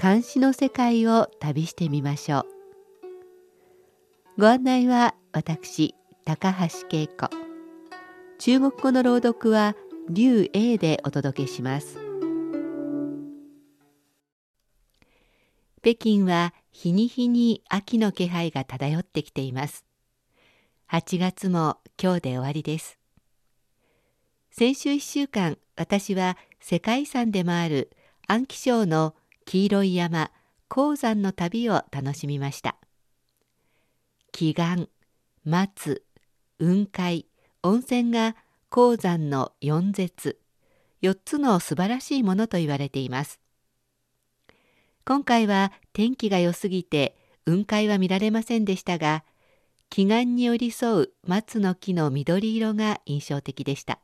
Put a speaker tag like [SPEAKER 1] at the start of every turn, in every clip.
[SPEAKER 1] 監視の世界を旅してみましょう。ご案内は私高橋恵子。中国語の朗読は劉英でお届けします。北京は日に日に秋の気配が漂ってきています。8月も今日で終わりです。先週1週間私は世界遺産でもある安徽省の黄色い山鉱山の旅を楽しみました。祈願松雲海温泉が鉱山の四絶4つの素晴らしいものと言われています。今回は天気が良すぎて雲海は見られませんでしたが祈願に寄り添う松の木の緑色が印象的でした。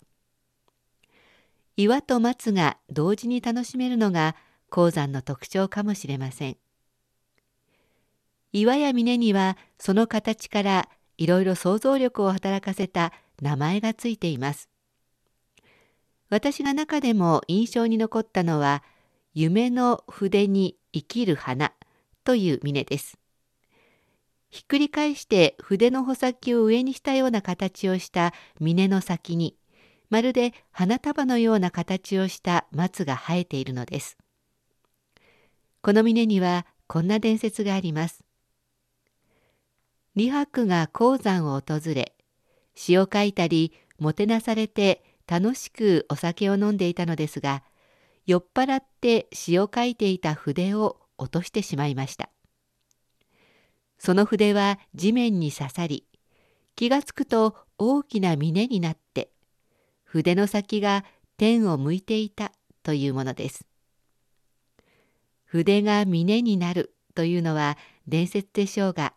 [SPEAKER 1] 岩と松が同時に楽しめるのが鉱山の特徴かもしれません岩や峰にはその形からいろいろ想像力を働かせた名前がついています私が中でも印象に残ったのは夢の筆に生きる花という峰です。ひっくり返して筆の穂先を上にしたような形をした峰の先にまるで花束のような形をした松が生えているのです。この峰にはこんな伝説があります。李白が鉱山を訪れ詩を書いたりもてなされて楽しくお酒を飲んでいたのですが酔っ払って詩を書いていた筆を落としてしまいましたその筆は地面に刺さり気がつくと大きな峰になって筆の先が天を向いていたというものです筆が峰になるというのは伝説でしょうが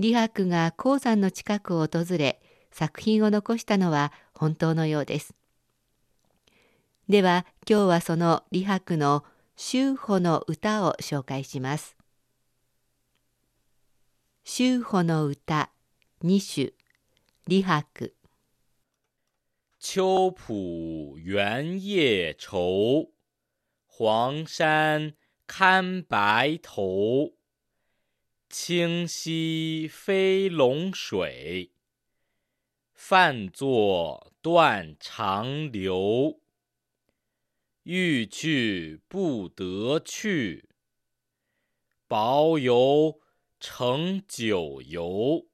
[SPEAKER 1] 李白が鉱山の近くを訪れ作品を残したのは本当のようですでは今日はその李白の秋歩の歌を紹介します。秋歩の歌二首李白
[SPEAKER 2] 秋浦原夜愁黄山看白头清溪飞龙水泛作断肠流欲去不得去，薄游成九游。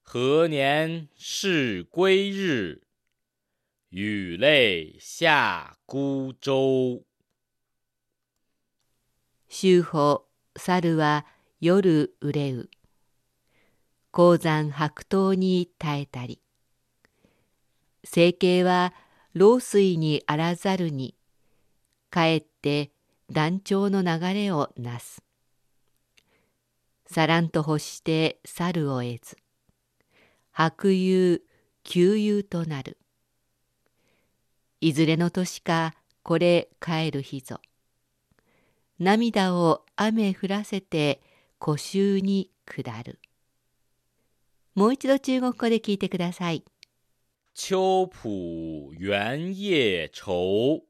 [SPEAKER 2] 何年是归日？雨泪下孤舟。
[SPEAKER 1] 秋歩猿は夜憂う。高山白頭に耐えたり。整形は老衰にあらざるにかえって断腸の流れをなす。さらんと欲して猿を得ず白遊旧遊となる。いずれの年かこれ帰る日ぞ。涙を雨降らせて古衆に下る。もう一度中国語で聞いてください。
[SPEAKER 2] 秋浦原夜愁，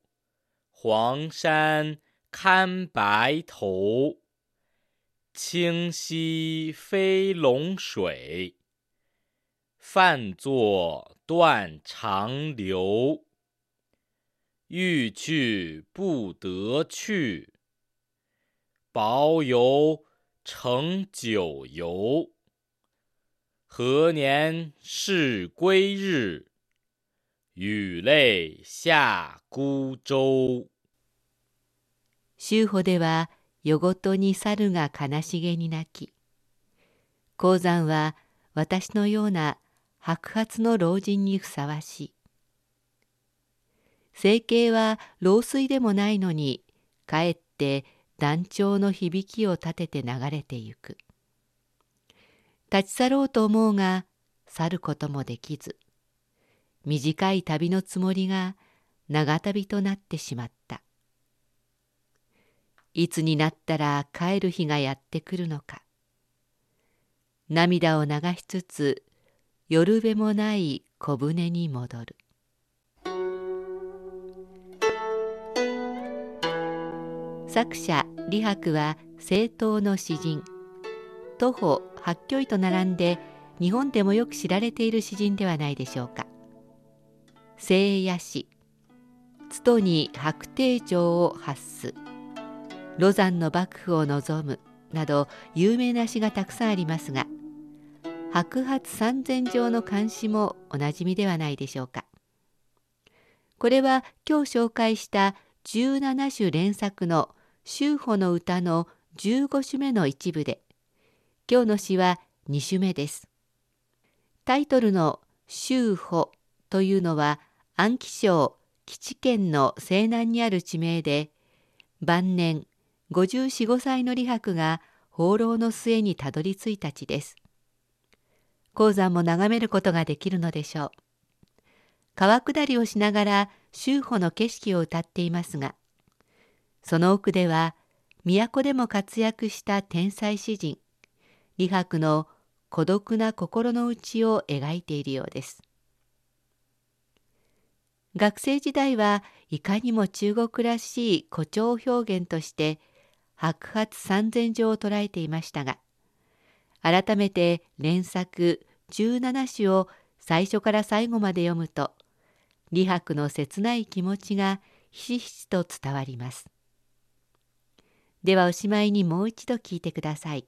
[SPEAKER 2] 黄山看白头。清溪飞龙水，泛作断肠流。欲去不得去，薄游成九游。何年是归日？雨泪下孤舟。
[SPEAKER 1] 秋歩では夜ごとに猿が悲しげに泣き、鉱山は私のような白髪の老人にふさわしい。整形は老衰でもないのに、かえって断腸の響きを立てて流れてゆく。立ち去ろうと思うが去ることもできず。短い旅のつもりが長旅となってしまった。いつになったら帰る日がやってくるのか。涙を流しつつ夜べもない小舟に戻る。作者李白は政党の詩人。徒歩八挙医と並んで日本でもよく知られている詩人ではないでしょうか。聖夜詩津戸に白帝城を発す。ロザンの幕府を望む。など有名な詩がたくさんありますが白髪三千条の漢詩もおなじみではないでしょうか。これは今日紹介した17首連作の秋穂の歌の15首目の一部で今日の詩は2首目ですタイトルの秋穂というのは安徽省基地県の西南にある地名で晩年54、5歳の李白が放浪の末にたどり着いた地です。鉱山も眺めることができるのでしょう。川下りをしながら秋穂の景色を歌っていますが、その奥では都でも活躍した天才詩人、李白の孤独な心の内を描いているようです。学生時代はいかにも中国らしい誇張表現として白髪三千条を捉えていましたが改めて連作17首を最初から最後まで読むと李白の切ない気持ちがひしひしと伝わります。ではおしまいにもう一度聞いてください。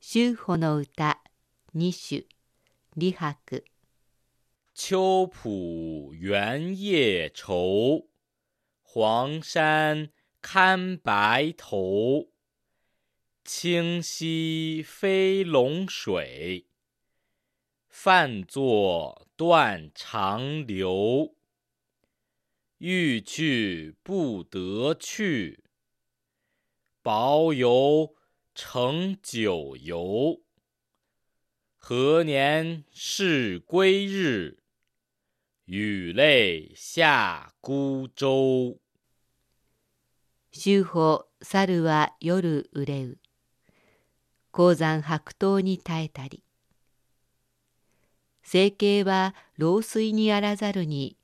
[SPEAKER 1] 秋穂の歌二首李白
[SPEAKER 2] 秋浦原夜愁，黄山看白头。清溪飞龙水，泛作断肠流。欲去不得去，保有成九游。何年是归日？雨泪下孤舟。
[SPEAKER 1] 秋穂猿は夜憂う。高山白桃に耐えたり。整形は老衰にあらざるに、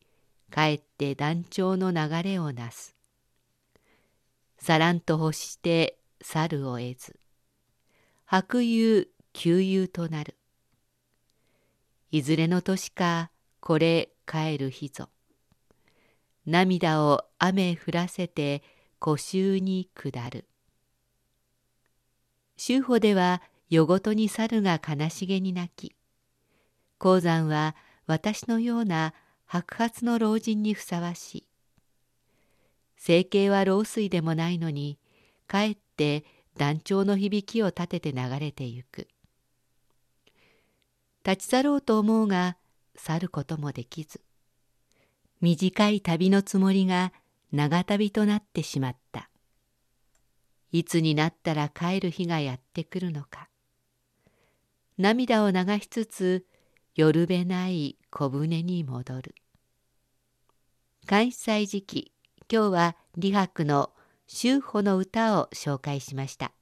[SPEAKER 1] かえって断腸の流れをなす。さらんと欲して猿を得ず。白遊旧遊となる。いずれの年かこれ帰る日ぞ。涙を雨降らせて古州に下る。秋穂では夜ごとに猿が悲しげに泣き、鉱山は私のような白髪の老人にふさわしい。整形は老衰でもないのに、かえって断腸の響きを立てて流れてゆく。立ち去ろうと思うが、去ることもできず。短い旅のつもりが長旅となってしまった。いつになったら帰る日がやってくるのか。涙を流しつつ夜べない小舟に戻る。関西時期、今日は李白の秋穂の歌を紹介しました。